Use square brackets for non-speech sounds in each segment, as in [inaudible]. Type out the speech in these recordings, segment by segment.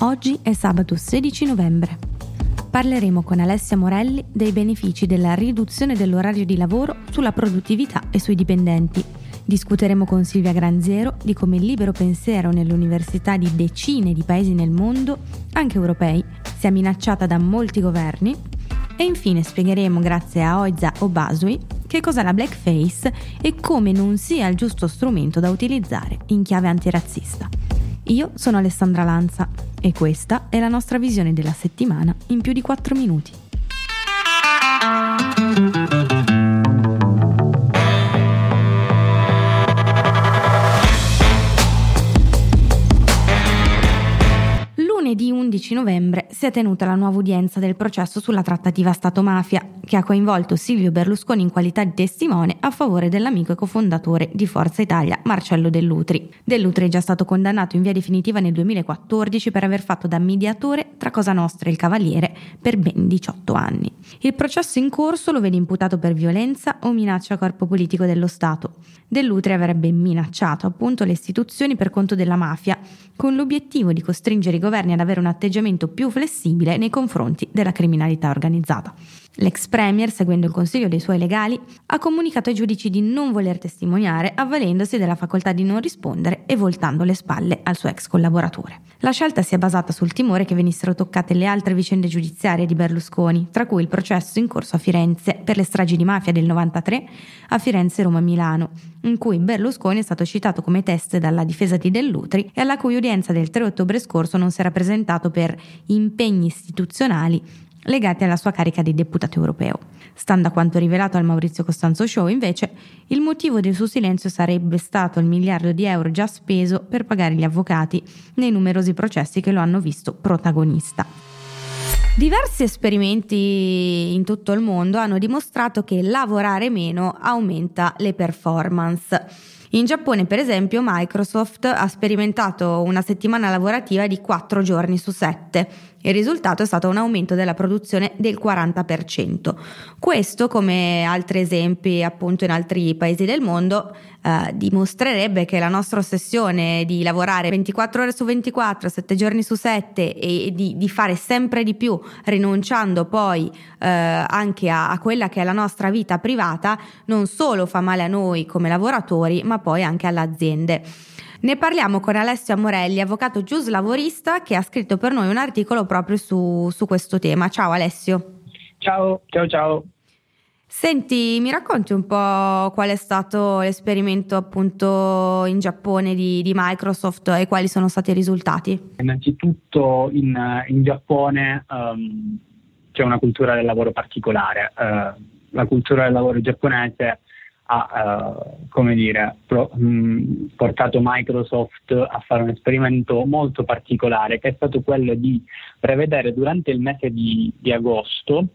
Oggi è sabato 16 novembre. Parleremo con Alessia Morelli dei benefici della riduzione dell'orario di lavoro sulla produttività e sui dipendenti. Discuteremo con Silvia Granziero di come il libero pensiero nelle università di decine di paesi nel mondo, anche europei, sia minacciata da molti governi. E infine spiegheremo, grazie a Oiza Obasui, che cos'è la blackface e come non sia il giusto strumento da utilizzare in chiave antirazzista. Io sono Alessandra Lanza e questa è la nostra visione della settimana in più di 4 minuti. Lunedì 11 novembre si è tenuta la nuova udienza del processo sulla trattativa Stato-mafia, che ha coinvolto Silvio Berlusconi in qualità di testimone a favore dell'amico e cofondatore di Forza Italia, Marcello Dell'Utri. Dell'Utri è già stato condannato in via definitiva nel 2014 per aver fatto da mediatore tra Cosa Nostra e il Cavaliere per ben 18 anni. Il processo in corso lo vede imputato per violenza o minaccia a corpo politico dello Stato. Dell'Utri avrebbe minacciato appunto le istituzioni per conto della mafia, con l'obiettivo di costringere i governi ad avere un atteggiamento più flessibile nei confronti della criminalità organizzata. L'ex premier, seguendo il consiglio dei suoi legali, ha comunicato ai giudici di non voler testimoniare, avvalendosi della facoltà di non rispondere e voltando le spalle al suo ex collaboratore. La scelta si è basata sul timore che venissero toccate le altre vicende giudiziarie di Berlusconi, tra cui il processo in corso a Firenze per le stragi di mafia del 93 a Firenze, Roma e Milano, in cui Berlusconi è stato citato come teste dalla difesa di Dell'Utri e alla cui udienza del 3 ottobre scorso non si era presentato per impegni istituzionali legati alla sua carica di deputato europeo. Stando a quanto rivelato al Maurizio Costanzo Show, invece, il motivo del suo silenzio sarebbe stato il miliardo di euro già speso per pagare gli avvocati nei numerosi processi che lo hanno visto protagonista. Diversi esperimenti in tutto il mondo hanno dimostrato che lavorare meno aumenta le performance. In Giappone, per esempio, Microsoft ha sperimentato una settimana lavorativa di 4 giorni su 7 il risultato è stato un aumento della produzione del 40%. Questo, come altri esempi appunto in altri paesi del mondo, eh, dimostrerebbe che la nostra ossessione di lavorare 24 ore su 24, 7 giorni su 7 e di, di fare sempre di più, rinunciando poi eh, anche a, a quella che è la nostra vita privata, non solo fa male a noi come lavoratori, ma poi anche alle aziende. Ne parliamo con Alessio Amorelli, avvocato giuslavorista, che ha scritto per noi un articolo proprio su, su questo tema. Ciao Alessio. Ciao, ciao, ciao. Senti, mi racconti un po' qual è stato l'esperimento appunto in Giappone di, di Microsoft e quali sono stati i risultati? Innanzitutto in, in Giappone um, c'è una cultura del lavoro particolare. Uh, la cultura del lavoro giapponese ha uh, dire, pro, mh, portato Microsoft a fare un esperimento molto particolare che è stato quello di prevedere durante il mese di, di agosto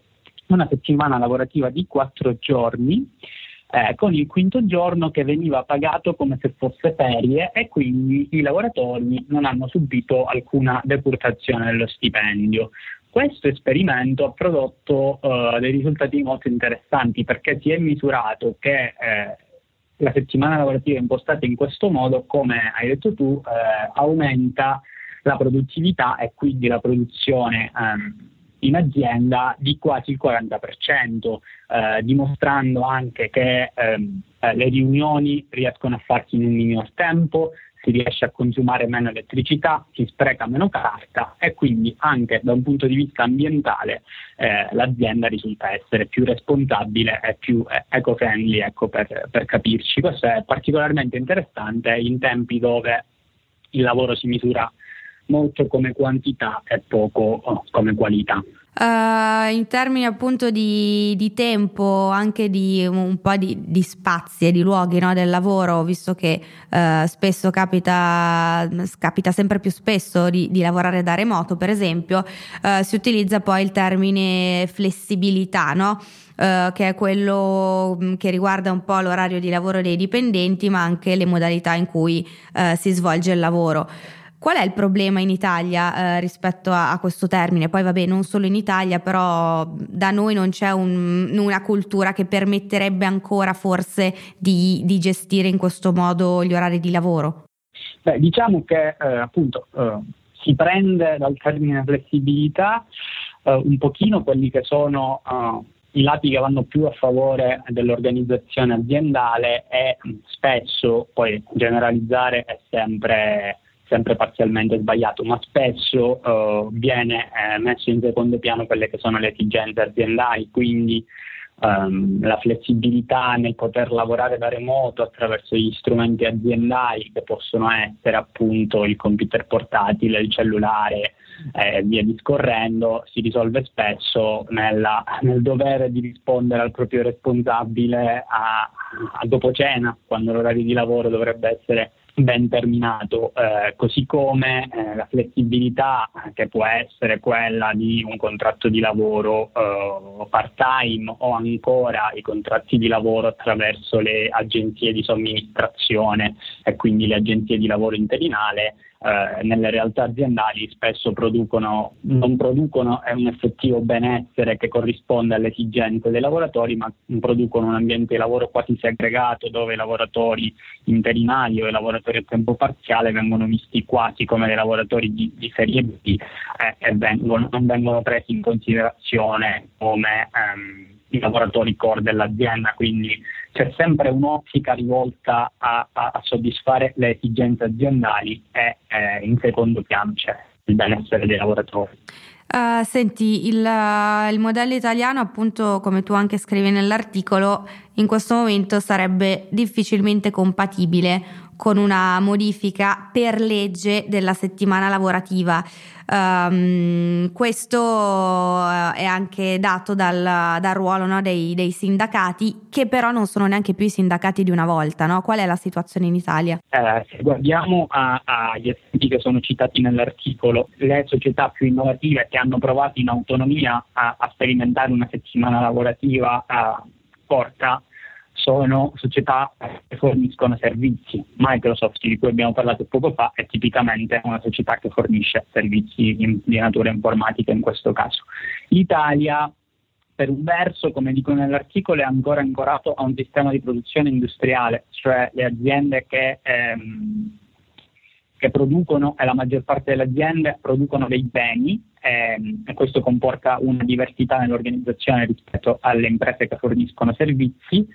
una settimana lavorativa di quattro giorni eh, con il quinto giorno che veniva pagato come se fosse ferie e quindi i lavoratori non hanno subito alcuna depurazione dello stipendio. Questo esperimento ha prodotto uh, dei risultati molto interessanti perché si è misurato che eh, la settimana lavorativa impostata in questo modo, come hai detto tu, eh, aumenta la produttività e quindi la produzione um, in azienda di quasi il 40%, eh, dimostrando anche che ehm, eh, le riunioni riescono a farsi in un minor tempo, si riesce a consumare meno elettricità, si spreca meno carta e quindi anche da un punto di vista ambientale eh, l'azienda risulta essere più responsabile e più eco-friendly, ecco, per, per capirci. Questo è particolarmente interessante in tempi dove il lavoro si misura molto come quantità e poco oh, come qualità. Uh, in termini appunto di, di, tempo, anche di un po' di, di spazi e di luoghi no, del lavoro, visto che uh, spesso capita, capita, sempre più spesso di, di lavorare da remoto, per esempio, uh, si utilizza poi il termine flessibilità, no? che è quello mm, che riguarda un po' l'orario di lavoro dei dipendenti, ma anche le modalità in cui si svolge il lavoro. Qual è il problema in Italia eh, rispetto a, a, questo termine? Poi vabbè, non solo in Italia, però da noi non c'è un, una cultura che permetterebbe ancora forse di, di, gestire in questo modo gli orari di lavoro. Beh, diciamo che eh, appunto eh, si prende dal termine flessibilità uh, un pochino quelli che sono uh, i lati che vanno più a favore dell'organizzazione aziendale e spesso, poi generalizzare è sempre, sempre parzialmente sbagliato, ma spesso uh, viene eh, messo in secondo piano quelle che sono le esigenze aziendali, quindi um, la flessibilità nel poter lavorare da remoto attraverso gli strumenti aziendali che possono essere appunto il computer portatile, il cellulare e eh, via discorrendo, si risolve spesso nella, nel dovere di rispondere al proprio responsabile a, a dopo cena, quando l'orario di lavoro dovrebbe essere ben terminato, eh, così come eh, la flessibilità che può essere quella di un contratto di lavoro eh, part-time o ancora i contratti di lavoro attraverso le agenzie di somministrazione e quindi le agenzie di lavoro interinale eh, nelle realtà aziendali spesso producono, non producono un effettivo benessere che corrisponde alle esigenze dei lavoratori, ma producono un ambiente di lavoro quasi segregato dove i lavoratori interinali o i lavoratori a tempo parziale vengono visti quasi come dei lavoratori di, di serie B eh, e vengono, non vengono presi in considerazione come ehm, i lavoratori core dell'azienda, quindi c'è sempre un'ottica rivolta a, a, a soddisfare le esigenze aziendali e eh, in secondo piano c'è il benessere dei lavoratori. Uh, senti, il, il, modello italiano, appunto, come tu anche scrivi nell'articolo, in questo momento sarebbe difficilmente compatibile con una modifica per legge della settimana lavorativa. Um, questo eh, è anche dato dal, dal ruolo no, dei, dei, sindacati, che però non sono neanche più i sindacati di una volta. No? Qual è la situazione in Italia? Eh, se guardiamo agli esempi che sono citati nell'articolo, le società più innovative che hanno provato in autonomia a, a sperimentare una settimana lavorativa eh, corta sono società che forniscono servizi. Microsoft, di cui abbiamo parlato poco fa, è tipicamente una società che fornisce servizi in, di natura informatica in questo caso. L'Italia, per un verso, come dico nell'articolo, è ancora ancorato a un sistema di produzione industriale, cioè le aziende che, ehm, che producono, e la maggior parte delle aziende producono dei beni, ehm, e questo comporta una diversità nell'organizzazione rispetto alle imprese che forniscono servizi.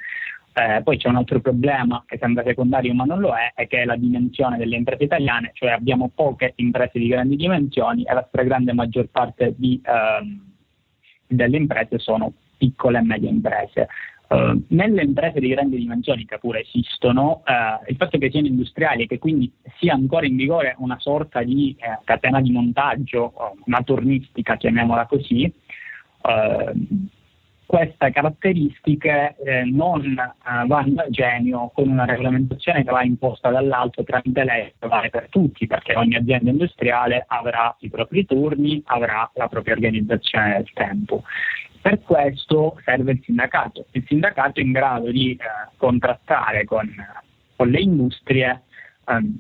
Eh, poi c'è un altro problema che sembra secondario ma non lo è, è che è la dimensione delle imprese italiane, cioè abbiamo poche imprese di grandi dimensioni e la stragrande maggior parte di, eh, delle imprese sono piccole e medie imprese. Uh, nelle imprese di grandi dimensioni che pure esistono, uh, il fatto che siano industriali e che quindi sia ancora in vigore una sorta di uh, catena di montaggio, una tornistica, chiamiamola così, queste caratteristiche eh, non eh, vanno a genio con una regolamentazione che va imposta dall'alto tramite legge vale per tutti, perché ogni azienda industriale avrà i propri turni, avrà la propria organizzazione del tempo. Per questo serve il sindacato, il sindacato è in grado di eh, contrattare con, con, le industrie ehm,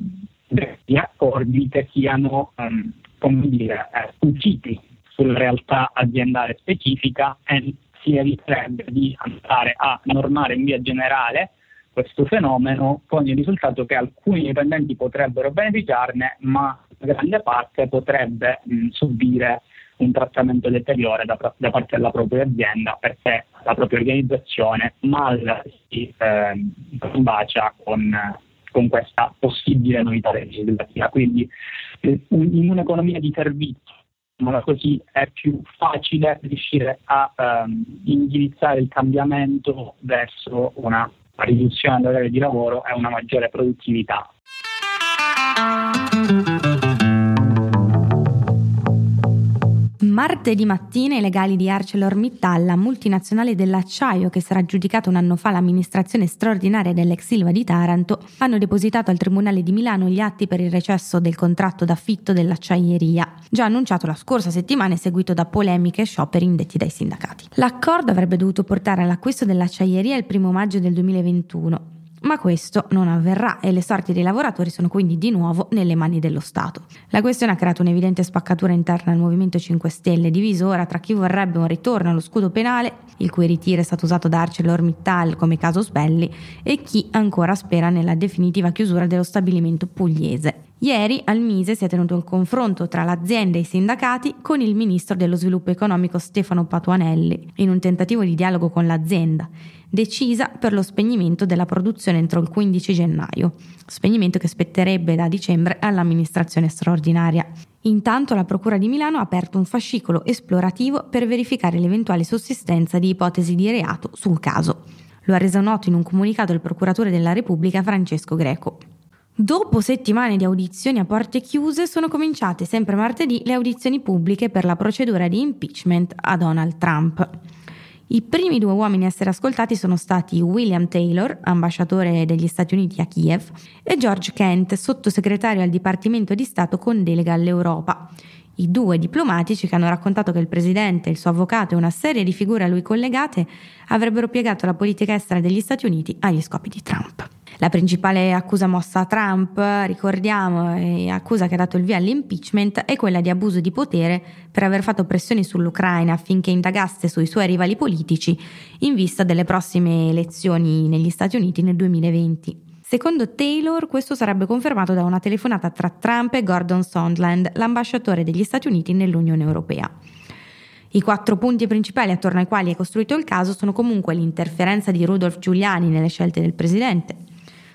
degli accordi che siano, ehm, come dire, eh, usciti sulla realtà aziendale specifica e si eviterebbe di andare a normare in via generale questo fenomeno con il risultato che alcuni dipendenti potrebbero beneficiarne, ma la grande parte potrebbe mh, subire un trattamento deteriore da, da, parte della propria azienda perché la propria organizzazione mal si eh, combacia con, con questa possibile novità legislativa. Quindi eh, in un'economia di servizi così è più facile riuscire a ehm, indirizzare il cambiamento verso una riduzione dell'area di lavoro e una maggiore produttività. Martedì mattina i legali di ArcelorMittal, la multinazionale dell'acciaio che sarà aggiudicata un anno fa l'amministrazione straordinaria dell'ex Silva di Taranto, hanno depositato al Tribunale di Milano gli atti per il recesso del contratto d'affitto dell'acciaieria, già annunciato la scorsa settimana e seguito da polemiche e scioperi indetti dai sindacati. L'accordo avrebbe dovuto portare all'acquisto dell'acciaieria il primo maggio del 2021 ma questo non avverrà e le sorti dei lavoratori sono quindi di nuovo nelle mani dello Stato. La questione ha creato un'evidente spaccatura interna al Movimento 5 Stelle, diviso ora tra chi vorrebbe un ritorno allo scudo penale, il cui ritiro è stato usato da ArcelorMittal come caso Spelli, e chi ancora spera nella definitiva chiusura dello stabilimento pugliese. Ieri al Mise si è tenuto il confronto tra l'azienda e i sindacati con il ministro dello sviluppo economico Stefano Patuanelli, in un tentativo di dialogo con l'azienda, decisa per lo spegnimento della produzione entro il 15 gennaio, spegnimento che spetterebbe da dicembre all'amministrazione straordinaria. Intanto la Procura di Milano ha aperto un fascicolo esplorativo per verificare l'eventuale sussistenza di ipotesi di reato sul caso. Lo ha reso noto in un comunicato il procuratore della Repubblica Francesco Greco. Dopo settimane di audizioni a porte chiuse sono cominciate sempre martedì le audizioni pubbliche per la procedura di impeachment a Donald Trump. I primi due uomini a essere ascoltati sono stati William Taylor, ambasciatore degli Stati Uniti a Kiev, e George Kent, sottosegretario al Dipartimento di Stato con delega all'Europa. I due diplomatici che hanno raccontato che il presidente, il suo avvocato e una serie di figure a lui collegate avrebbero piegato la politica estera degli Stati Uniti agli scopi di Trump. La principale accusa mossa a Trump, ricordiamo, e accusa che ha dato il via all'impeachment, è quella di abuso di potere per aver fatto pressioni sull'Ucraina affinché indagasse sui suoi rivali politici in vista delle prossime elezioni negli Stati Uniti nel 2020. Secondo Taylor, questo sarebbe confermato da una telefonata tra Trump e Gordon Sondland, l'ambasciatore degli Stati Uniti nell'Unione Europea. I quattro punti principali attorno ai quali è costruito il caso sono comunque l'interferenza di Rudolph Giuliani nelle scelte del presidente,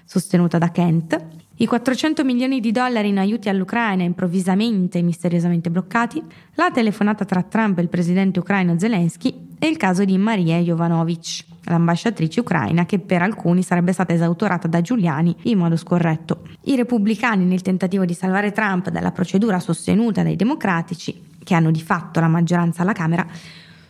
sostenuta da Kent, i 400 milioni di dollari in aiuti all'Ucraina improvvisamente e misteriosamente bloccati, la telefonata tra Trump e il presidente ucraino Zelensky e il caso di Maria Jovanovic, l'ambasciatrice ucraina che per alcuni sarebbe stata esautorata da Giuliani in modo scorretto. I repubblicani, nel tentativo di salvare Trump dalla procedura sostenuta dai democratici, che hanno di fatto la maggioranza alla Camera,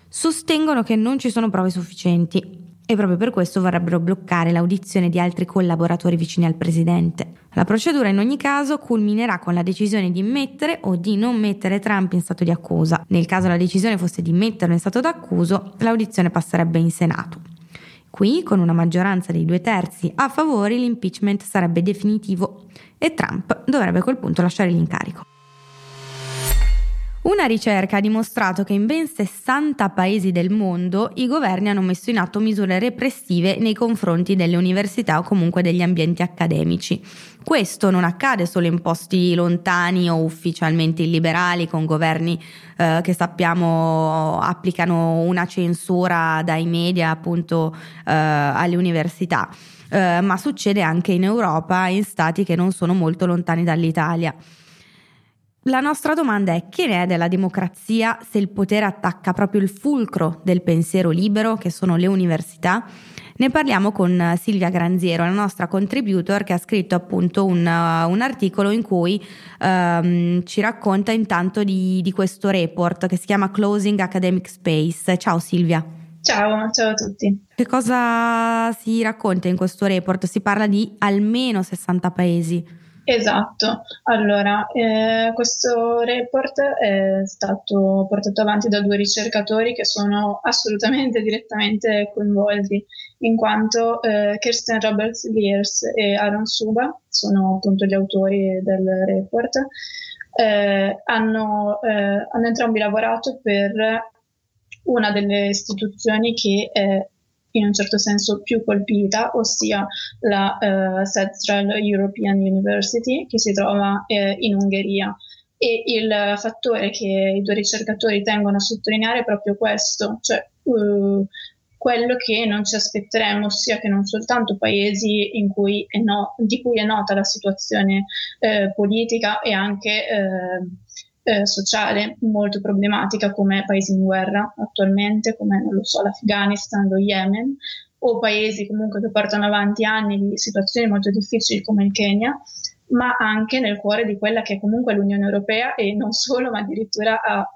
sostengono che non ci sono prove sufficienti e proprio per questo vorrebbero bloccare l'audizione di altri collaboratori vicini al presidente. La procedura in ogni caso culminerà con la decisione di mettere o di non mettere Trump in stato di accusa. Nel caso la decisione fosse di metterlo in stato d'accuso, l'audizione passerebbe in Senato. Qui, con una maggioranza dei due terzi a favore, l'impeachment sarebbe definitivo e Trump dovrebbe a quel punto lasciare l'incarico. Una ricerca ha dimostrato che in ben 60 paesi del mondo i governi hanno messo in atto misure repressive nei confronti delle università o comunque degli ambienti accademici. Questo non accade solo in posti lontani o ufficialmente illiberali con governi eh, che sappiamo applicano una censura dai media appunto eh, alle università. Eh, ma succede anche in Europa, in stati che non sono molto lontani dall'Italia. La nostra domanda è che ne è della democrazia se il potere attacca proprio il fulcro del pensiero libero, che sono le università? Ne parliamo con Silvia Granziero, la nostra contributor che ha scritto appunto un, uh, un articolo in cui um, ci racconta intanto di, di questo report che si chiama Closing Academic Space. Ciao Silvia. Ciao, ciao a tutti. Che cosa si racconta in questo report? Si parla di almeno 60 paesi. Esatto, allora eh, questo report è stato portato avanti da due ricercatori che sono assolutamente direttamente coinvolti, in quanto eh, Kirsten Roberts Lears e Aaron Suba sono appunto gli autori del report, eh, hanno, eh, hanno entrambi lavorato per una delle istituzioni che è in un certo senso più colpita, ossia la uh, Central European University che si trova eh, in Ungheria. E il fattore che i due ricercatori tengono a sottolineare è proprio questo, cioè uh, quello che non ci aspetteremmo, ossia che non soltanto paesi cui no, di cui è nota la situazione eh, politica e anche eh, sociale molto problematica come paesi in guerra attualmente, come non lo so, l'Afghanistan, lo Yemen, o paesi comunque che portano avanti anni di situazioni molto difficili come il Kenya, ma anche nel cuore di quella che è comunque l'Unione Europea e non solo, ma addirittura a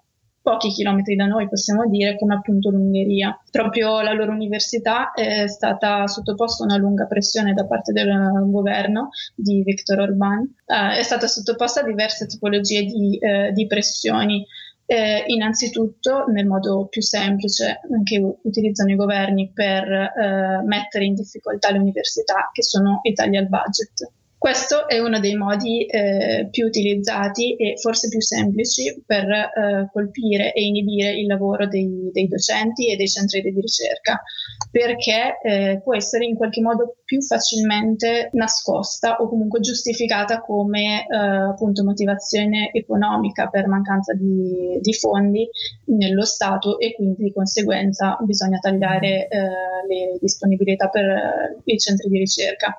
pochi chilometri da noi, possiamo dire, come appunto l'Ungheria. Proprio la loro università è stata sottoposta a una lunga pressione da parte del governo di Viktor Orban, eh, è stata sottoposta a diverse tipologie di, eh, di pressioni. Eh, innanzitutto, nel modo più semplice che utilizzano i governi per eh, mettere in difficoltà le università, che sono i tagli al budget Questo è uno dei modi eh, più utilizzati e forse più semplici per eh, colpire e inibire il lavoro dei, dei, docenti e dei centri di ricerca, perché eh, può essere in qualche modo più facilmente nascosta o comunque giustificata come eh, appunto motivazione economica per mancanza di, di, fondi nello Stato e quindi di conseguenza bisogna tagliare eh, le disponibilità per eh, i centri di ricerca.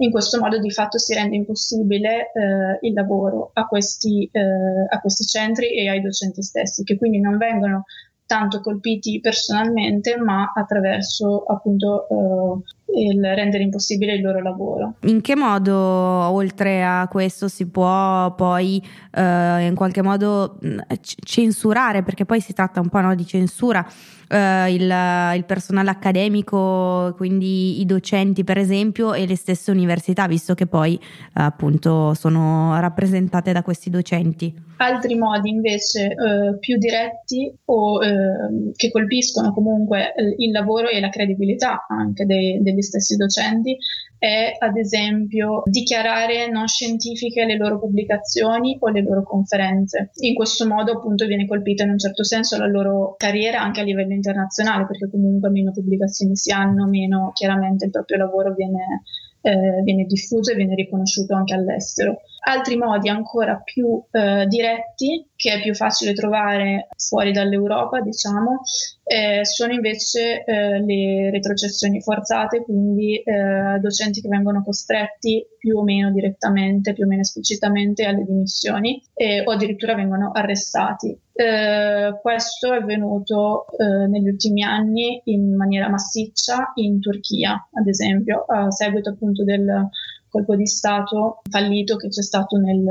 In questo modo di fatto si rende impossibile eh, il lavoro a questi, eh, a questi centri e ai docenti stessi, che quindi non vengono tanto colpiti personalmente, ma attraverso appunto eh, il rendere impossibile il loro lavoro. In che modo, oltre a questo, si può poi eh, in qualche modo censurare, perché poi si tratta un po' no, di censura, eh, il, il, personale accademico, quindi i docenti per esempio, e le stesse università, visto che poi eh, appunto sono rappresentate da questi docenti. Altri modi invece eh, più diretti o eh, che colpiscono comunque il lavoro e la credibilità anche dei, degli stessi docenti è ad esempio dichiarare non scientifiche le loro pubblicazioni o le loro conferenze. In questo modo appunto viene colpita in un certo senso la loro carriera anche a livello internazionale perché comunque meno pubblicazioni si hanno, meno chiaramente il proprio lavoro viene eh, viene diffuso e viene riconosciuto anche all'estero. Altri modi ancora più eh, diretti, che è più facile trovare fuori dall'Europa, diciamo, eh, sono invece eh, le retrocessioni forzate, quindi eh, docenti che vengono costretti più o meno direttamente, più o meno esplicitamente alle dimissioni o addirittura vengono arrestati. Eh, questo è avvenuto eh, negli ultimi anni in maniera massiccia in Turchia, ad esempio, a seguito appunto del colpo di Stato fallito che c'è stato nel,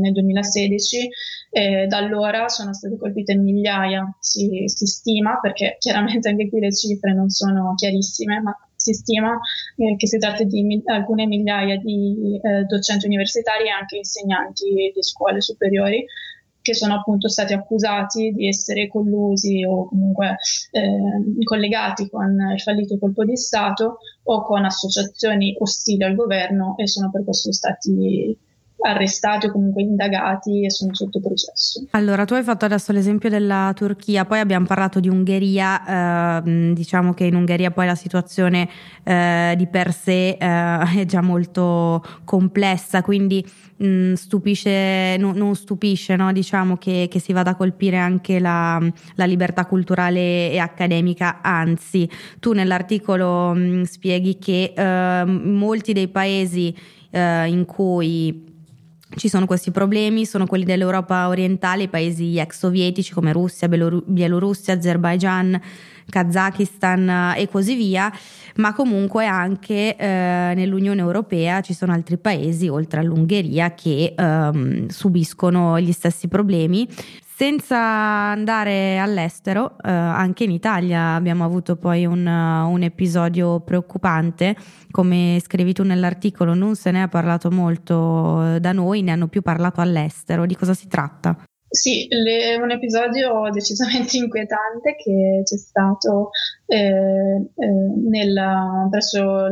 nel 2016. Eh, da allora sono state colpite migliaia, si, si, stima, perché chiaramente anche qui le cifre non sono chiarissime, ma si stima eh, che si tratta di mi- alcune migliaia di eh, docenti universitari e anche insegnanti di scuole superiori che sono appunto stati accusati di essere collusi o comunque eh, collegati con il fallito colpo di Stato o con associazioni ostili al governo e sono per questo stati arrestati o comunque indagati e sono sotto processo. Allora, tu hai fatto adesso l'esempio della Turchia, poi abbiamo parlato di Ungheria, eh, diciamo che in Ungheria poi la situazione eh, di per sé eh, [laughs] è già molto complessa, quindi mh, mm, stupisce, no, non stupisce no? diciamo che, che, si vada a colpire anche la, la, libertà culturale e accademica, anzi tu nell'articolo mh, mm, spieghi che ehm, molti dei paesi eh, in cui ci sono questi problemi, sono quelli dell'Europa orientale, i paesi ex sovietici come Russia, Bielorussia, Azerbaijan, Kazakistan e così via, ma comunque anche eh, nell'Unione Europea ci sono altri paesi, oltre all'Ungheria, che ehm, subiscono gli stessi problemi. Senza andare all'estero, eh, anche in Italia abbiamo avuto poi un, un, episodio preoccupante, come scrivi tu nell'articolo, non se ne è parlato molto eh, da noi, ne hanno più parlato all'estero. Di cosa si tratta? Sì, le, un episodio decisamente [laughs] inquietante che c'è stato eh, eh, nella, presso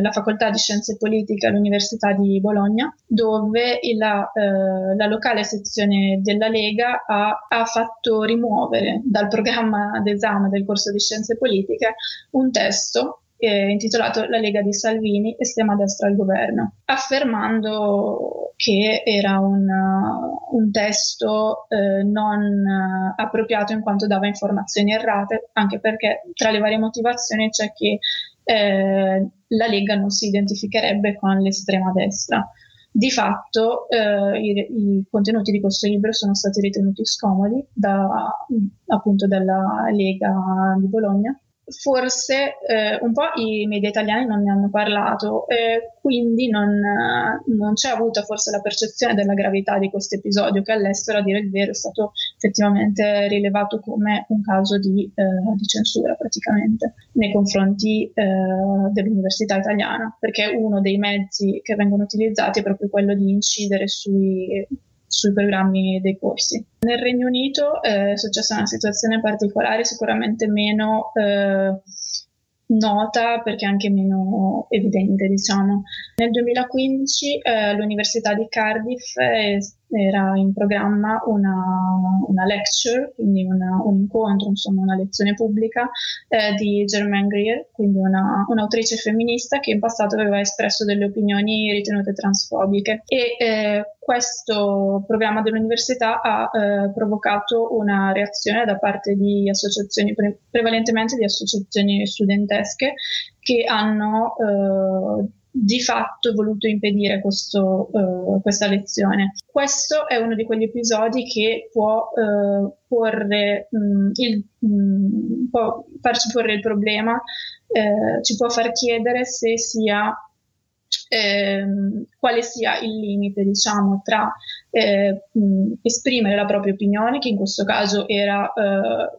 la facoltà di scienze politiche all'Università di Bologna, dove la, eh, la locale sezione della Lega ha, ha, fatto rimuovere dal programma d'esame del corso di scienze politiche un testo eh, intitolato La Lega di Salvini, estrema destra al governo, affermando che era un, uh, un testo eh, non uh, appropriato in quanto dava informazioni errate, anche perché tra le varie motivazioni c'è che eh, la Lega non si identificherebbe con l'estrema destra. Di fatto eh, i, i, contenuti di questo libro sono stati ritenuti scomodi da, appunto dalla Lega di Bologna forse eh, un po' i media italiani non ne hanno parlato e quindi non, non, c'è avuta forse la percezione della gravità di questo episodio che all'estero a dire il vero è stato effettivamente rilevato come un caso di, eh, di censura praticamente nei confronti eh, dell'università italiana perché uno dei mezzi che vengono utilizzati è proprio quello di incidere sui sui programmi dei corsi. Nel Regno Unito eh, è successa una situazione particolare, sicuramente meno eh, nota perché anche meno evidente, diciamo. Nel 2015 eh, l'Università di Cardiff eh, era in programma una, una lecture, quindi una, un incontro, insomma una lezione pubblica eh, di Germaine Greer, quindi una, un'autrice femminista che in passato aveva espresso delle opinioni ritenute transfobiche. E eh, questo programma dell'università ha eh, provocato una reazione da parte di associazioni, pre- prevalentemente di associazioni studentesche che hanno eh, di fatto voluto impedire questo, uh, questa lezione. Questo è uno di quegli episodi che può, uh, porre, mh, il, mh, può farci porre il problema, eh, ci può far chiedere se sia ehm, quale sia il limite, diciamo, tra eh, mh, esprimere la propria opinione, che in questo caso era eh,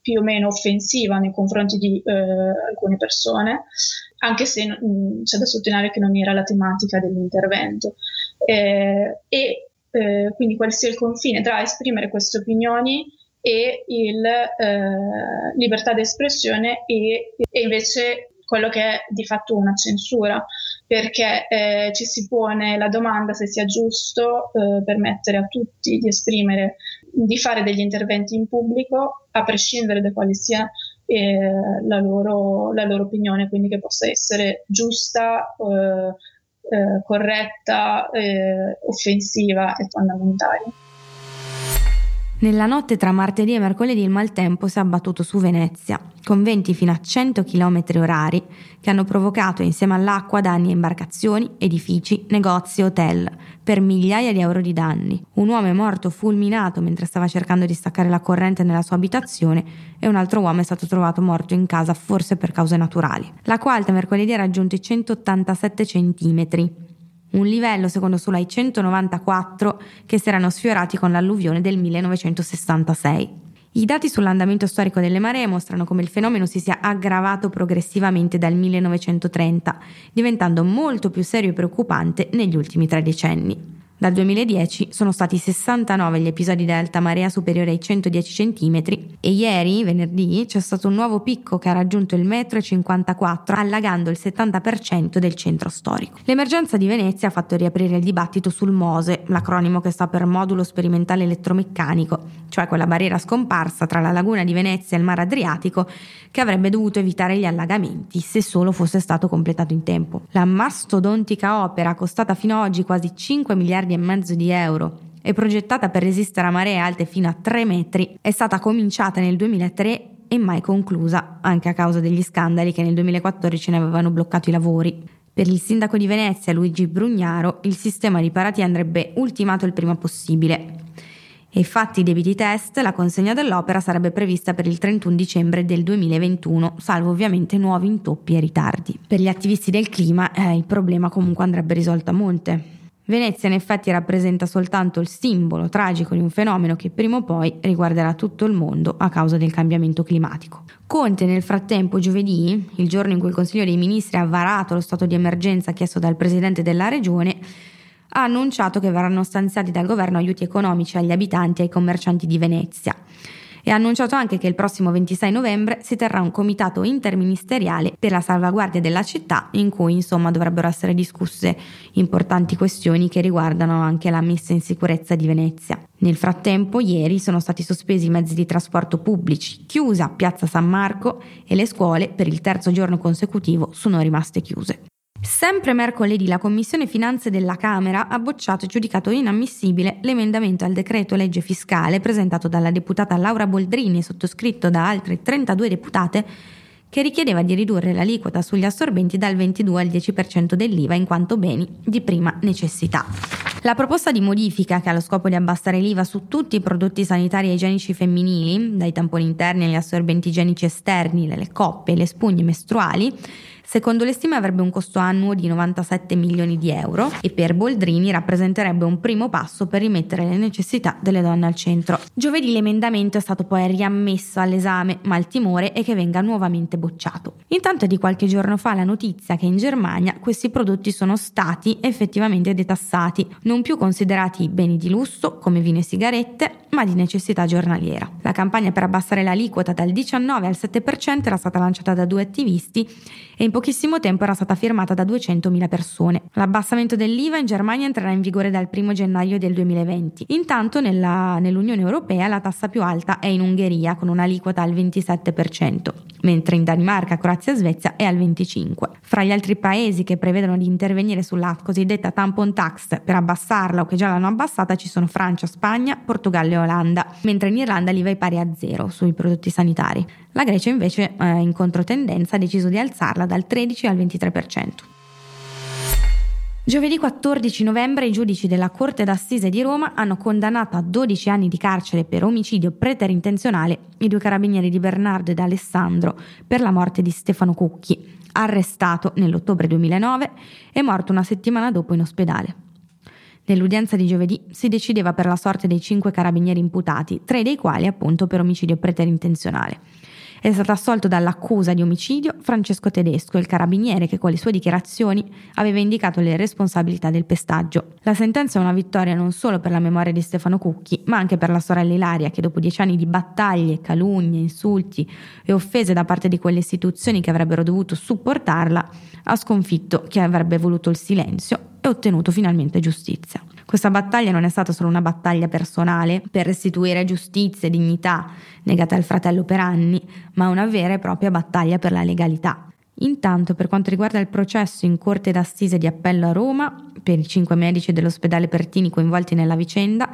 più o meno offensiva nei confronti di eh, alcune persone, anche se mh, mm, c'è da sottolineare che non era la tematica dell'intervento. Eh, e eh, quindi quale sia il confine tra esprimere queste opinioni e il eh, libertà d'espressione e, e, invece quello che è di fatto una censura, perché eh, ci si pone la domanda se sia giusto eh, permettere a tutti di esprimere di fare degli interventi in pubblico a prescindere da quale sia eh, la, loro, la, loro, opinione, quindi che possa essere giusta, eh, eh, corretta, eh, offensiva e fondamentale. Nella notte tra martedì e mercoledì il maltempo si è abbattuto su Venezia, con venti fino a 100 km orari che hanno provocato insieme all'acqua danni a imbarcazioni, edifici, negozi e hotel, per migliaia di euro di danni. Un uomo è morto fulminato mentre stava cercando di staccare la corrente nella sua abitazione e un altro uomo è stato trovato morto in casa forse per cause naturali. L'acqua alta mercoledì ha raggiunto i 187 centimetri un livello secondo solo ai 194 che si erano sfiorati con l'alluvione del 1966. I dati sull'andamento storico delle maree mostrano come il fenomeno si sia aggravato progressivamente dal 1930, diventando molto più serio e preoccupante negli ultimi tre decenni. Dal 2010 sono stati 69 gli episodi di alta marea superiore ai 110 cm e ieri, venerdì, c'è stato un nuovo picco che ha raggiunto il 1,54 m, allagando il 70% del centro storico. L'emergenza di Venezia ha fatto riaprire il dibattito sul MOSE, l'acronimo che sta per Modulo Sperimentale Elettromeccanico, cioè quella barriera scomparsa tra la laguna di Venezia e il mare Adriatico che avrebbe dovuto evitare gli allagamenti se solo fosse stato completato in tempo. La mastodontica opera, costata fino ad oggi quasi 5 miliardi miliardi e mezzo di euro e progettata per resistere a maree alte fino a 3 metri, è stata cominciata nel 2003 e mai conclusa, anche a causa degli scandali che nel 2014 ne avevano bloccato i lavori. Per il sindaco di Venezia, Luigi Brugnaro, il sistema riparati andrebbe ultimato il prima possibile. E fatti i debiti test, la consegna dell'opera sarebbe prevista per il 31 dicembre del 2021, salvo ovviamente nuovi intoppi e ritardi. Per gli attivisti del clima eh, il problema comunque andrebbe risolto a monte. Venezia in effetti rappresenta soltanto il simbolo tragico di un fenomeno che prima o poi riguarderà tutto il mondo a causa del cambiamento climatico. Conte nel frattempo giovedì, il giorno in cui il Consiglio dei Ministri ha varato lo stato di emergenza chiesto dal Presidente della Regione, ha annunciato che verranno stanziati dal governo aiuti economici agli abitanti e ai commercianti di Venezia e ha annunciato anche che il prossimo 26 novembre si terrà un comitato interministeriale per la salvaguardia della città in cui insomma dovrebbero essere discusse importanti questioni che riguardano anche la messa in sicurezza di Venezia. Nel frattempo, ieri sono stati sospesi i mezzi di trasporto pubblici, chiusa Piazza San Marco e le scuole per il terzo giorno consecutivo sono rimaste chiuse. Sempre mercoledì la Commissione Finanze della Camera ha bocciato e giudicato inammissibile l'emendamento al decreto legge fiscale presentato dalla deputata Laura Boldrini e sottoscritto da altre 32 deputate che richiedeva di ridurre l'aliquota sugli assorbenti dal 22 al 10% dell'IVA in quanto beni di prima necessità. La proposta di modifica, che ha lo scopo di abbassare l'IVA su tutti i prodotti sanitari e igienici femminili, dai tamponi interni agli assorbenti igienici esterni, le coppe le spugne mestruali, Secondo le stime avrebbe un costo annuo di 97 milioni di euro e per Boldrini rappresenterebbe un primo passo per rimettere le necessità delle donne al centro. Giovedì l'emendamento è stato poi riammesso all'esame, ma il timore è che venga nuovamente bocciato. Intanto è di qualche giorno fa la notizia che in Germania questi prodotti sono stati effettivamente detassati, non più considerati beni di lusso come vino e sigarette, ma di necessità giornaliera. La campagna per abbassare l'aliquota dal 19 al 7% era stata lanciata da due attivisti e in pochissimo tempo era stata firmata da 200.000 persone. L'abbassamento dell'IVA in Germania entrerà in vigore dal 1 gennaio del 2020. Intanto nella, nell'Unione Europea la tassa più alta è in Ungheria con un'aliquota al 27%, mentre in Danimarca, Croazia e Svezia è al 25%. Fra gli altri paesi che prevedono di intervenire sulla cosiddetta tampon tax per abbassarla o che già l'hanno abbassata ci sono Francia, Spagna, Portogallo e Olanda, mentre in Irlanda l'IVA è pari a zero sui prodotti sanitari. La Grecia invece, eh, in controtendenza, ha deciso di alzarla dal 13 al 23%. Giovedì 14 novembre i giudici della Corte d'Assise di Roma hanno condannato a 12 anni di carcere per omicidio preterintenzionale i due carabinieri di Bernardo ed Alessandro per la morte di Stefano Cucchi, arrestato nell'ottobre 2009 e morto una settimana dopo in ospedale. Nell'udienza di giovedì si decideva per la sorte dei cinque carabinieri imputati, tre dei quali appunto per omicidio preterintenzionale. È stato assolto dall'accusa di omicidio Francesco Tedesco, il carabiniere che con le sue dichiarazioni aveva indicato le responsabilità del pestaggio. La sentenza è una vittoria non solo per la memoria di Stefano Cucchi, ma anche per la sorella Ilaria che dopo dieci anni di battaglie, calunnie, insulti e offese da parte di quelle istituzioni che avrebbero dovuto supportarla, ha sconfitto chi avrebbe voluto il silenzio e ottenuto finalmente giustizia. Questa battaglia non è stata solo una battaglia personale per restituire giustizia e dignità negate al fratello per anni, ma una vera e propria battaglia per la legalità. Intanto, per quanto riguarda il processo in corte d'assise di appello a Roma, per i cinque medici dell'ospedale Pertini coinvolti nella vicenda,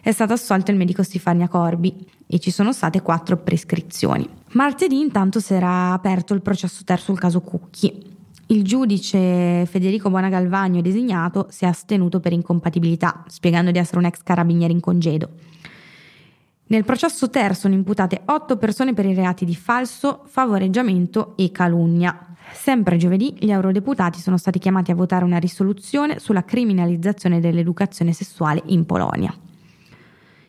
è stato assolto il medico Stefania Corbi e ci sono state quattro prescrizioni. Martedì intanto si era aperto il processo ter sul caso Cucchi. Il giudice Federico Buonagalvagno designato si è astenuto per incompatibilità, spiegando di essere un ex carabiniere in congedo. Nel processo ter sono imputate otto persone per i reati di falso, favoreggiamento e calunnia. Sempre giovedì gli eurodeputati sono stati chiamati a votare una risoluzione sulla criminalizzazione dell'educazione sessuale in Polonia.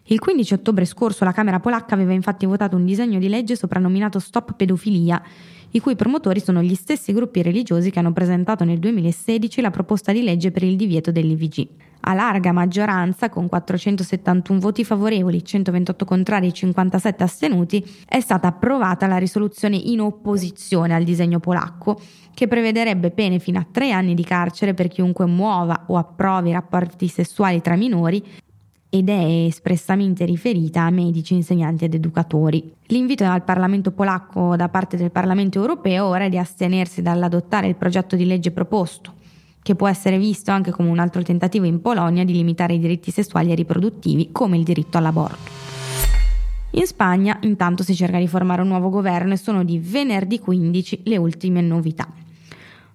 Il 15 ottobre scorso la Camera polacca aveva infatti votato un disegno di legge soprannominato Stop Pedofilia, i cui promotori sono gli stessi gruppi religiosi che hanno presentato nel 2016 la proposta di legge per il divieto dell'IVG. A larga maggioranza, con 471 voti favorevoli, 128 contrari e 57 astenuti, è stata approvata la risoluzione in opposizione al disegno polacco, che prevederebbe pene fino a tre anni di carcere per chiunque muova o approvi rapporti sessuali tra minori ed è espressamente riferita a medici, insegnanti ed educatori. L'invito al Parlamento polacco da parte del Parlamento europeo ora è di astenersi dall'adottare il progetto di legge proposto, che può essere visto anche come un altro tentativo in Polonia di limitare i diritti sessuali e riproduttivi, come il diritto all'aborto. In Spagna intanto si cerca di formare un nuovo governo e sono di venerdì 15 le ultime novità.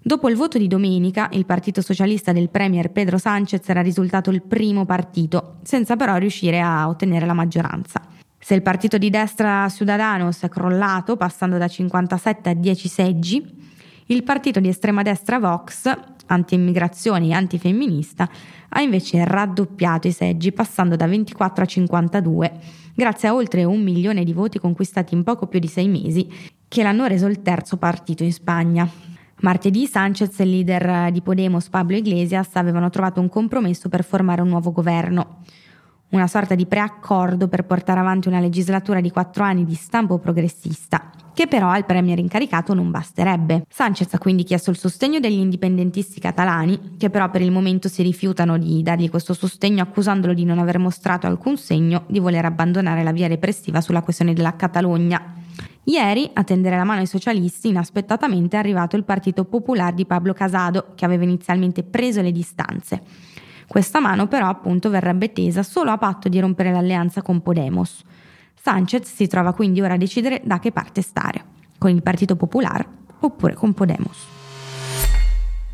Dopo il voto di domenica, il Partito Socialista del Premier Pedro Sánchez era risultato il primo partito, senza però riuscire a ottenere la maggioranza. Se il partito di destra Ciudadanos è crollato, passando da 57 a 10 seggi, il partito di estrema destra Vox, anti-immigrazione e antifemminista, ha invece raddoppiato i seggi, passando da 24 a 52, grazie a oltre un milione di voti conquistati in poco più di sei mesi, che l'hanno reso il terzo partito in Spagna. Martedì Sanchez e il leader di Podemos Pablo Iglesias avevano trovato un compromesso per formare un nuovo governo, una sorta di preaccordo per portare avanti una legislatura di quattro anni di stampo progressista, che però al premier incaricato non basterebbe. Sanchez ha quindi chiesto il sostegno degli indipendentisti catalani, che però per il momento si rifiutano di dargli questo sostegno accusandolo di non aver mostrato alcun segno di voler abbandonare la via repressiva sulla questione della Catalogna. Ieri, a tendere la mano ai socialisti, inaspettatamente è arrivato il Partito Popolare di Pablo Casado, che aveva inizialmente preso le distanze. Questa mano però appunto verrebbe tesa solo a patto di rompere l'alleanza con Podemos. Sanchez si trova quindi ora a decidere da che parte stare, con il Partito Popolare oppure con Podemos.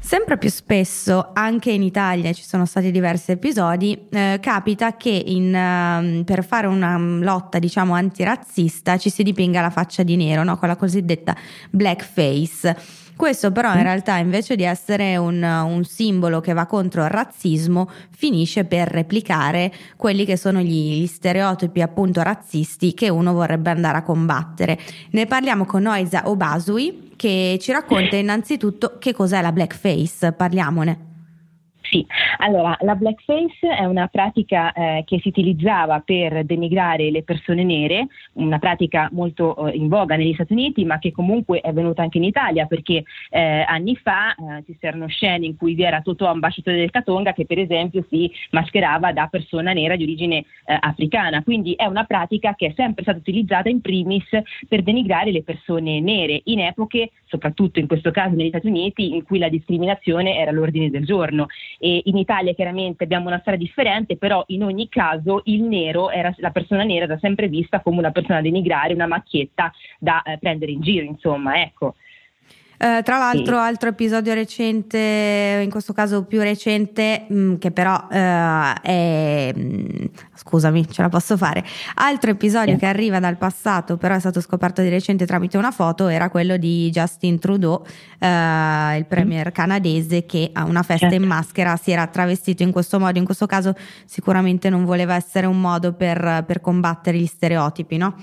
Sempre più spesso, anche in Italia ci sono stati diversi episodi, eh, capita che in, uh, per fare una lotta diciamo antirazzista ci si dipinga la faccia di nero, no? con la cosiddetta blackface. Questo però in realtà invece di essere un, un, simbolo che va contro il razzismo finisce per replicare quelli che sono gli, gli, stereotipi appunto razzisti che uno vorrebbe andare a combattere. Ne parliamo con Noisa Obasui che ci racconta innanzitutto che cos'è la blackface, parliamone. Sì, allora la blackface è una pratica eh, che si utilizzava per denigrare le persone nere, una pratica molto eh, in voga negli Stati Uniti, ma che comunque è venuta anche in Italia perché eh, anni fa eh, ci c'erano scene in cui vi era Totò ambasciatore del Catonga che per esempio si mascherava da persona nera di origine eh, africana, quindi è una pratica che è sempre stata utilizzata in primis per denigrare le persone nere in epoche, soprattutto in questo caso negli Stati Uniti, in cui la discriminazione era all'ordine del giorno e in Italia chiaramente abbiamo una storia differente, però in ogni caso il nero era, la persona nera era sempre vista come una persona da denigrare, una macchietta da eh, prendere in giro, insomma, ecco. Eh, tra l'altro, sì. altro episodio recente, in questo caso più recente, mh, mm, che però eh, è. Mh, mm, scusami, ce la posso fare. Altro episodio sì. che arriva dal passato, però è stato scoperto di recente tramite una foto, era quello di Justin Trudeau, eh, il premier canadese, che a una festa certo. in maschera si era travestito in questo modo. In questo caso, sicuramente non voleva essere un modo per, per combattere gli stereotipi, no?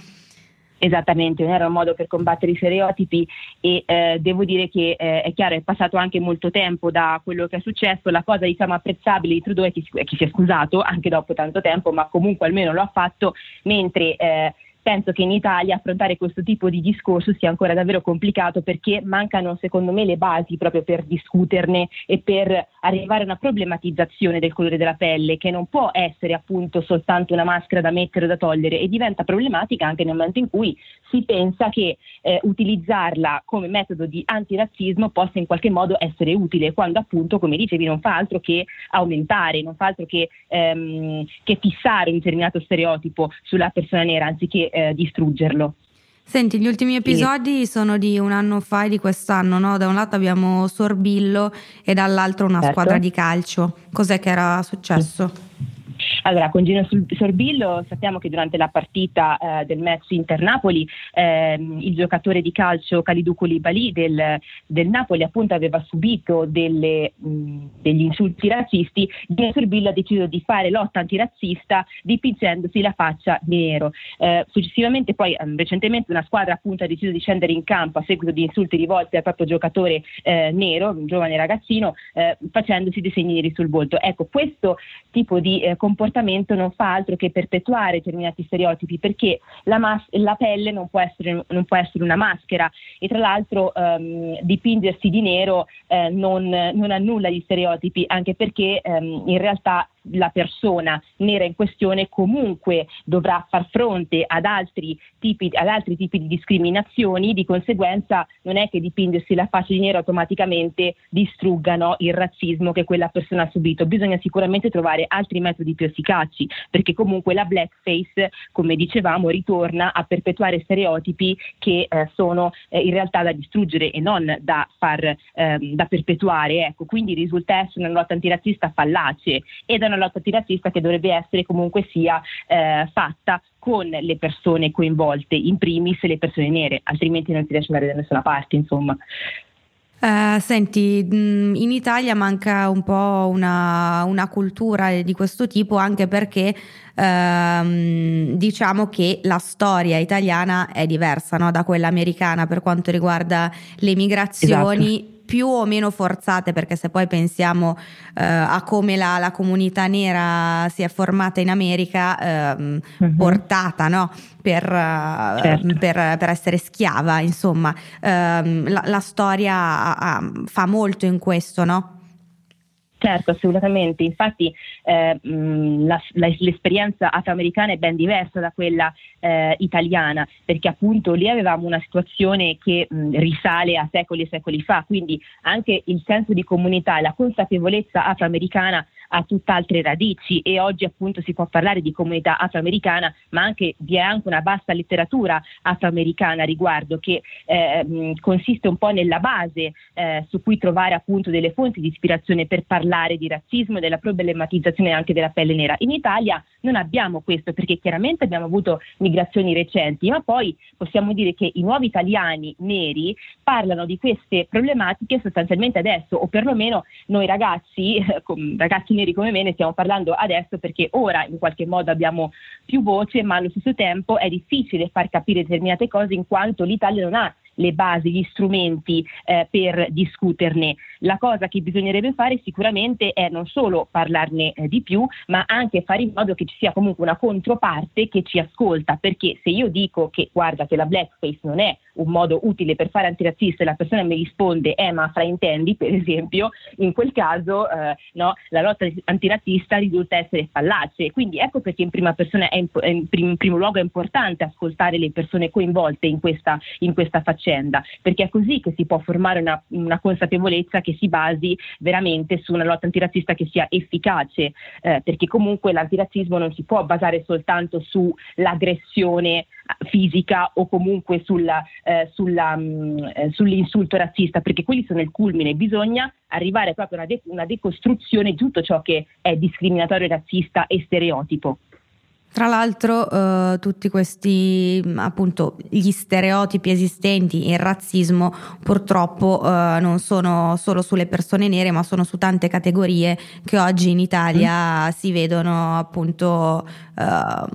Esattamente, non era un modo per combattere i stereotipi e eh, devo dire che eh, è chiaro, è passato anche molto tempo da quello che è successo, la cosa diciamo apprezzabile di Trudeau è che, è che si è scusato anche dopo tanto tempo, ma comunque almeno lo ha fatto, mentre eh, penso che in Italia affrontare questo tipo di discorso sia ancora davvero complicato perché mancano secondo me le basi proprio per discuterne e per arrivare a una problematizzazione del colore della pelle che non può essere appunto soltanto una maschera da mettere o da togliere e diventa problematica anche nel momento in cui si pensa che eh, utilizzarla come metodo di antirazzismo possa in qualche modo essere utile quando appunto come dicevi non fa altro che aumentare, non fa altro che, ehm, che fissare un determinato stereotipo sulla persona nera anziché eh, distruggerlo. Senti, gli ultimi episodi sì. sono di un anno fa e di quest'anno, no? Da un lato abbiamo Sorbillo e dall'altro una certo. squadra di calcio. Cos'è che era successo? Sì. Allora, con Gino Sorbillo sappiamo che durante la partita eh, del match Inter-Napoli eh, il giocatore di calcio Kalidou Koulibaly del, del Napoli appunto aveva subito delle, mh, degli insulti razzisti. Gino Sorbillo ha deciso di fare lotta antirazzista dipingendosi la faccia nero. Eh, successivamente poi ehm, recentemente una squadra appunto ha deciso di scendere in campo a seguito di insulti rivolti al proprio giocatore eh, nero, un giovane ragazzino, eh, facendosi dei segni neri sul volto. Ecco, questo tipo di eh, comportamento non fa altro che perpetuare determinati stereotipi perché la, mas- la pelle non può, essere, non può, essere, una maschera. E tra l'altro ehm, dipingersi di nero eh, non, non annulla gli stereotipi anche perché ehm, in realtà la persona nera in questione comunque dovrà far fronte ad altri, tipi, ad altri tipi di discriminazioni, di conseguenza non è che dipingersi la faccia di nero automaticamente distruggano il razzismo che quella persona ha subito, bisogna sicuramente trovare altri metodi più efficaci, perché comunque la blackface, come dicevamo, ritorna a perpetuare stereotipi che eh, sono eh, in realtà da distruggere e non da, far, ehm, da perpetuare. Ecco, quindi risulta essere una lotta antirazzista fallace ed è una lotta antirazzista che dovrebbe essere comunque sia eh, fatta con le persone coinvolte, in primis le persone nere, altrimenti non si riesce ad andare da nessuna parte, insomma. Uh, senti, in Italia manca un po' una, una cultura di questo tipo anche perché uh, diciamo che la storia italiana è diversa no? da quella americana per quanto riguarda le migrazioni. Esatto più o meno forzate, perché se poi pensiamo eh, a come la, la, comunità nera si è formata in America, eh, uh-huh. portata no? per, eh, certo. per, per, essere schiava, insomma, eh, la, la, storia ha, fa molto in questo, no? Certo, assolutamente. Infatti eh, la, la, l'esperienza afroamericana è ben diversa da quella eh, italiana, perché appunto lì avevamo una situazione che mh, risale a secoli e secoli fa, quindi anche il senso di comunità e la consapevolezza afroamericana ha tutt'altre radici e oggi appunto si può parlare di comunità afroamericana, ma anche vi è anche una vasta letteratura afroamericana a riguardo che eh, consiste un po' nella base eh, su cui trovare appunto delle fonti di ispirazione per parlare di razzismo e della problematizzazione anche della pelle nera. In Italia non abbiamo questo perché chiaramente abbiamo avuto migrazioni recenti, ma poi possiamo dire che i nuovi italiani neri parlano di queste problematiche sostanzialmente adesso o perlomeno noi ragazzi, [laughs] ragazzi neri come me ne stiamo parlando adesso perché ora in qualche modo abbiamo più voce, ma allo stesso tempo è difficile far capire determinate cose in quanto l'Italia non ha le basi, gli strumenti eh, per discuterne. La cosa che bisognerebbe fare sicuramente è non solo parlarne eh, di più, ma anche fare in modo che ci sia comunque una controparte che ci ascolta, perché se io dico che guarda che la blackface non è un modo utile per fare antirazzista e la persona mi risponde eh ma fraintendi per esempio, in quel caso eh, no, la lotta antirazzista risulta essere fallace. Quindi ecco perché in prima persona è in, in, prim, in primo luogo è importante ascoltare le persone coinvolte in questa, in questa faccenda, perché è così che si può formare una, una, consapevolezza che si basi veramente su una lotta antirazzista che sia efficace, eh, perché comunque l'antirazzismo non si può basare soltanto sull'aggressione fisica o comunque sulla, eh, sulla, mh, mm, eh, sull'insulto razzista, perché quelli sono il culmine, bisogna arrivare proprio a una, de- una decostruzione di tutto ciò che è discriminatorio, razzista e stereotipo. Tra l'altro eh, tutti questi appunto gli stereotipi esistenti e il razzismo purtroppo eh, non sono solo sulle persone nere ma sono su tante categorie che oggi in Italia mm. si vedono appunto eh,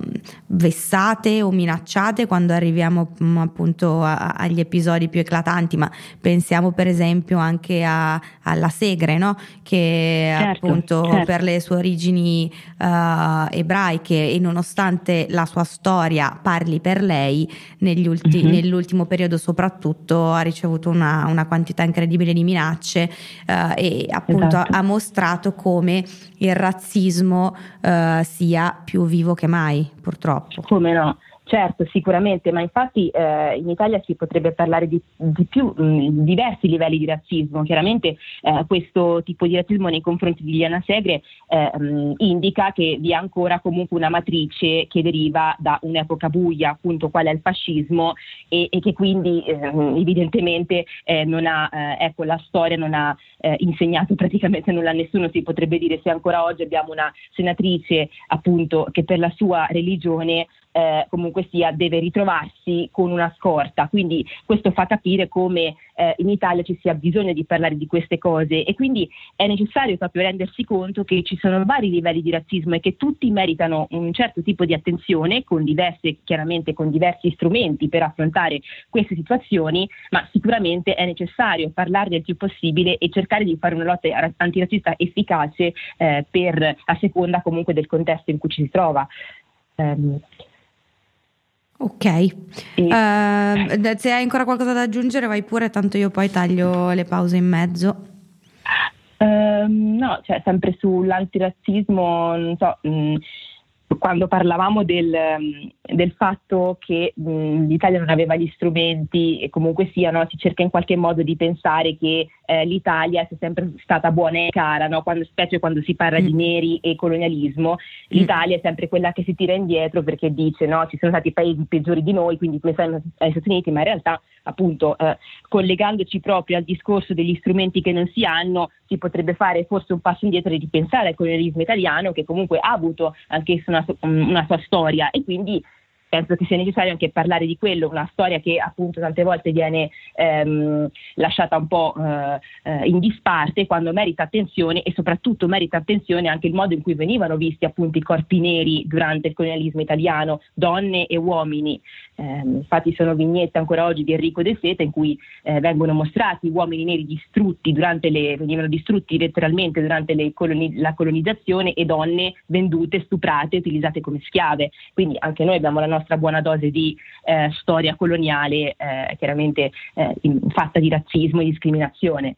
vessate o minacciate quando arriviamo mm, appunto a, agli episodi più eclatanti ma pensiamo per esempio anche a, alla Segre no? che certo, appunto certo. per le sue origini eh, ebraiche e nonostante nonostante la sua storia parli per lei, ulti- uh-huh. nell'ultimo periodo soprattutto ha ricevuto una, una quantità incredibile di minacce uh, e appunto esatto. ha, mostrato come il razzismo uh, sia più vivo che mai, purtroppo. Come no? Certo, sicuramente, ma infatti eh, in Italia si potrebbe parlare di, di più, mh, diversi livelli di razzismo. Chiaramente eh, questo tipo di razzismo nei confronti di Liana Segre eh, mh, indica che vi è ancora comunque una matrice che deriva da un'epoca buia, appunto qual è il fascismo, e, e che quindi ehm, evidentemente eh, non ha, eh, ecco, la storia non ha eh, insegnato praticamente nulla a nessuno. Si potrebbe dire se ancora oggi abbiamo una senatrice appunto che per la sua religione eh, comunque sia deve ritrovarsi con una scorta. Quindi questo fa capire come eh, in Italia ci sia bisogno di parlare di queste cose e quindi è necessario proprio rendersi conto che ci sono vari livelli di razzismo e che tutti meritano un certo tipo di attenzione con diverse, chiaramente con diversi strumenti per affrontare queste situazioni, ma sicuramente è necessario parlarne il più possibile e cercare di fare una lotta antirazzista efficace eh, per a seconda comunque del contesto in cui ci si trova. Um, Ok, uh, se hai ancora qualcosa da aggiungere vai pure, tanto io poi taglio le pause in mezzo. Uh, no, cioè sempre sull'antirazzismo, non so, mh, mm, quando parlavamo del, del fatto che mh, mm, l'Italia non aveva gli strumenti e comunque sia, no, si cerca in qualche modo di pensare che eh, l'Italia sia sempre stata buona e cara, no? quando, specie quando si parla mm. di neri e colonialismo, l'Italia è sempre quella che si tira indietro perché dice no, ci sono stati paesi peggiori di noi, quindi pensiamo agli Stati Uniti, ma in realtà appunto eh, collegandoci proprio al discorso degli strumenti che non si hanno, si potrebbe fare forse un passo indietro e ripensare al colonialismo italiano che comunque ha avuto anch'esso una, una sua storia e quindi penso che sia necessario anche parlare di quello, una storia che appunto tante volte viene ehm, lasciata un po' eh, eh, in disparte quando merita attenzione e soprattutto merita attenzione anche il modo in cui venivano visti appunto i corpi neri durante il colonialismo italiano, donne e uomini. Eh, infatti sono vignette ancora oggi di Enrico De Seta in cui eh, vengono mostrati uomini neri distrutti durante le, venivano distrutti letteralmente durante coloni, la colonizzazione e donne vendute, stuprate, utilizzate come schiave. Quindi anche noi abbiamo la nostra nostra buona dose di eh, storia coloniale, eh, chiaramente eh, fatta di razzismo e discriminazione.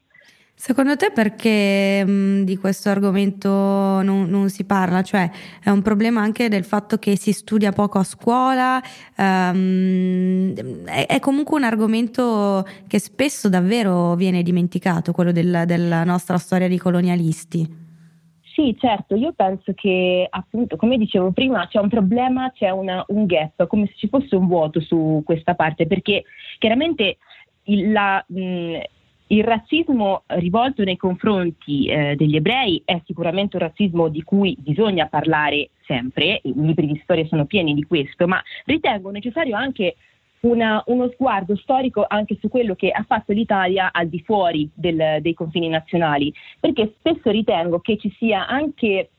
Secondo te perché mh, di questo argomento non, non, si parla? Cioè è un problema anche del fatto che si studia poco a scuola, um, è, è, comunque un argomento che spesso davvero viene dimenticato, quello del, della nostra storia di colonialisti. Sì, certo, io penso che appunto, come dicevo prima, c'è un problema, c'è una, un gap, come se ci fosse un vuoto su questa parte, perché chiaramente il, la, mh, il razzismo rivolto nei confronti eh, degli ebrei è sicuramente un razzismo di cui bisogna parlare sempre, i libri di storia sono pieni di questo, ma ritengo necessario anche una, uno sguardo storico anche su quello che ha fatto l'Italia al di fuori del, dei confini nazionali, perché spesso ritengo che ci sia anche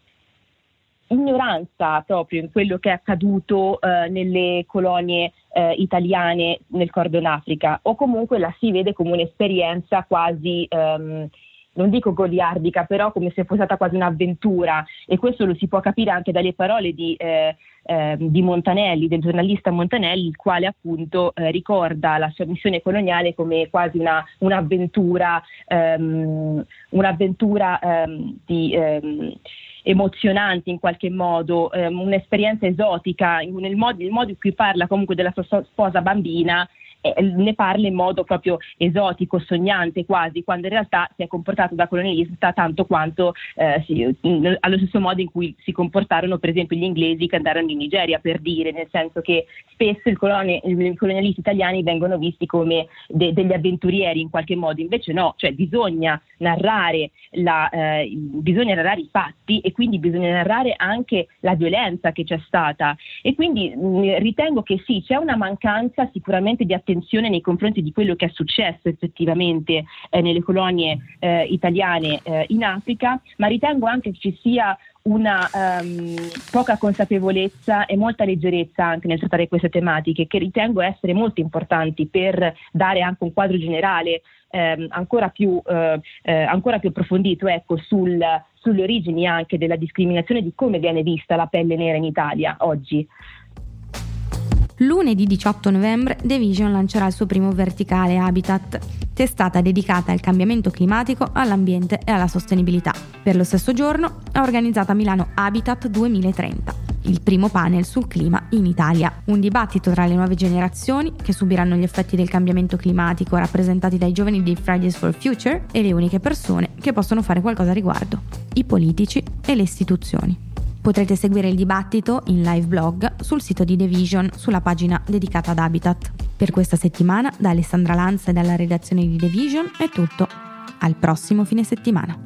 ignoranza proprio in quello che è accaduto eh, nelle colonie eh, italiane nel Cordon Africa o comunque la si vede come un'esperienza quasi ehm, non dico goliardica, però come se fosse stata quasi un'avventura. E questo lo si può capire anche dalle parole di, eh, eh, di Montanelli, del giornalista Montanelli, il quale appunto eh, ricorda la sua missione coloniale come quasi una, un'avventura, ehm, un'avventura ehm, di ehm, emozionante in qualche modo, ehm, un'esperienza esotica, nel modo, il modo in cui parla comunque della sua sposa bambina ne parla in modo proprio esotico, sognante quasi, quando in realtà si è comportato da colonialista tanto quanto eh, si, allo stesso modo in cui si comportarono per esempio gli inglesi che andarono in Nigeria per dire, nel senso che spesso i, coloni, i colonialisti italiani vengono visti come de, degli avventurieri in qualche modo, invece no, cioè bisogna narrare, la, eh, bisogna narrare i fatti e quindi bisogna narrare anche la violenza che c'è stata. E quindi mh, ritengo che sì, c'è una mancanza sicuramente di attenzione attenzione nei confronti di quello che è successo effettivamente eh, nelle colonie eh, italiane eh, in Africa, ma ritengo anche che ci sia una um, poca consapevolezza e molta leggerezza anche nel trattare queste tematiche che ritengo essere molto importanti per dare anche un quadro generale ehm, ancora, più, eh, eh, ancora, più, approfondito ecco, sul, sulle origini anche della discriminazione di come viene vista la pelle nera in Italia oggi. Lunedì 18 novembre The Vision lancerà il suo primo verticale Habitat, testata dedicata al cambiamento climatico, all'ambiente e alla sostenibilità. Per lo stesso giorno ha organizzato a Milano Habitat 2030, il primo panel sul clima in Italia. Un dibattito tra le nuove generazioni che subiranno gli effetti del cambiamento climatico rappresentati dai giovani di Fridays for Future e le uniche persone che possono fare qualcosa a riguardo, i politici e le istituzioni. Potrete seguire il dibattito in live blog sul sito di The Vision sulla pagina dedicata ad Habitat. Per questa settimana da Alessandra Lanza e dalla redazione di The Vision è tutto. Al prossimo fine settimana.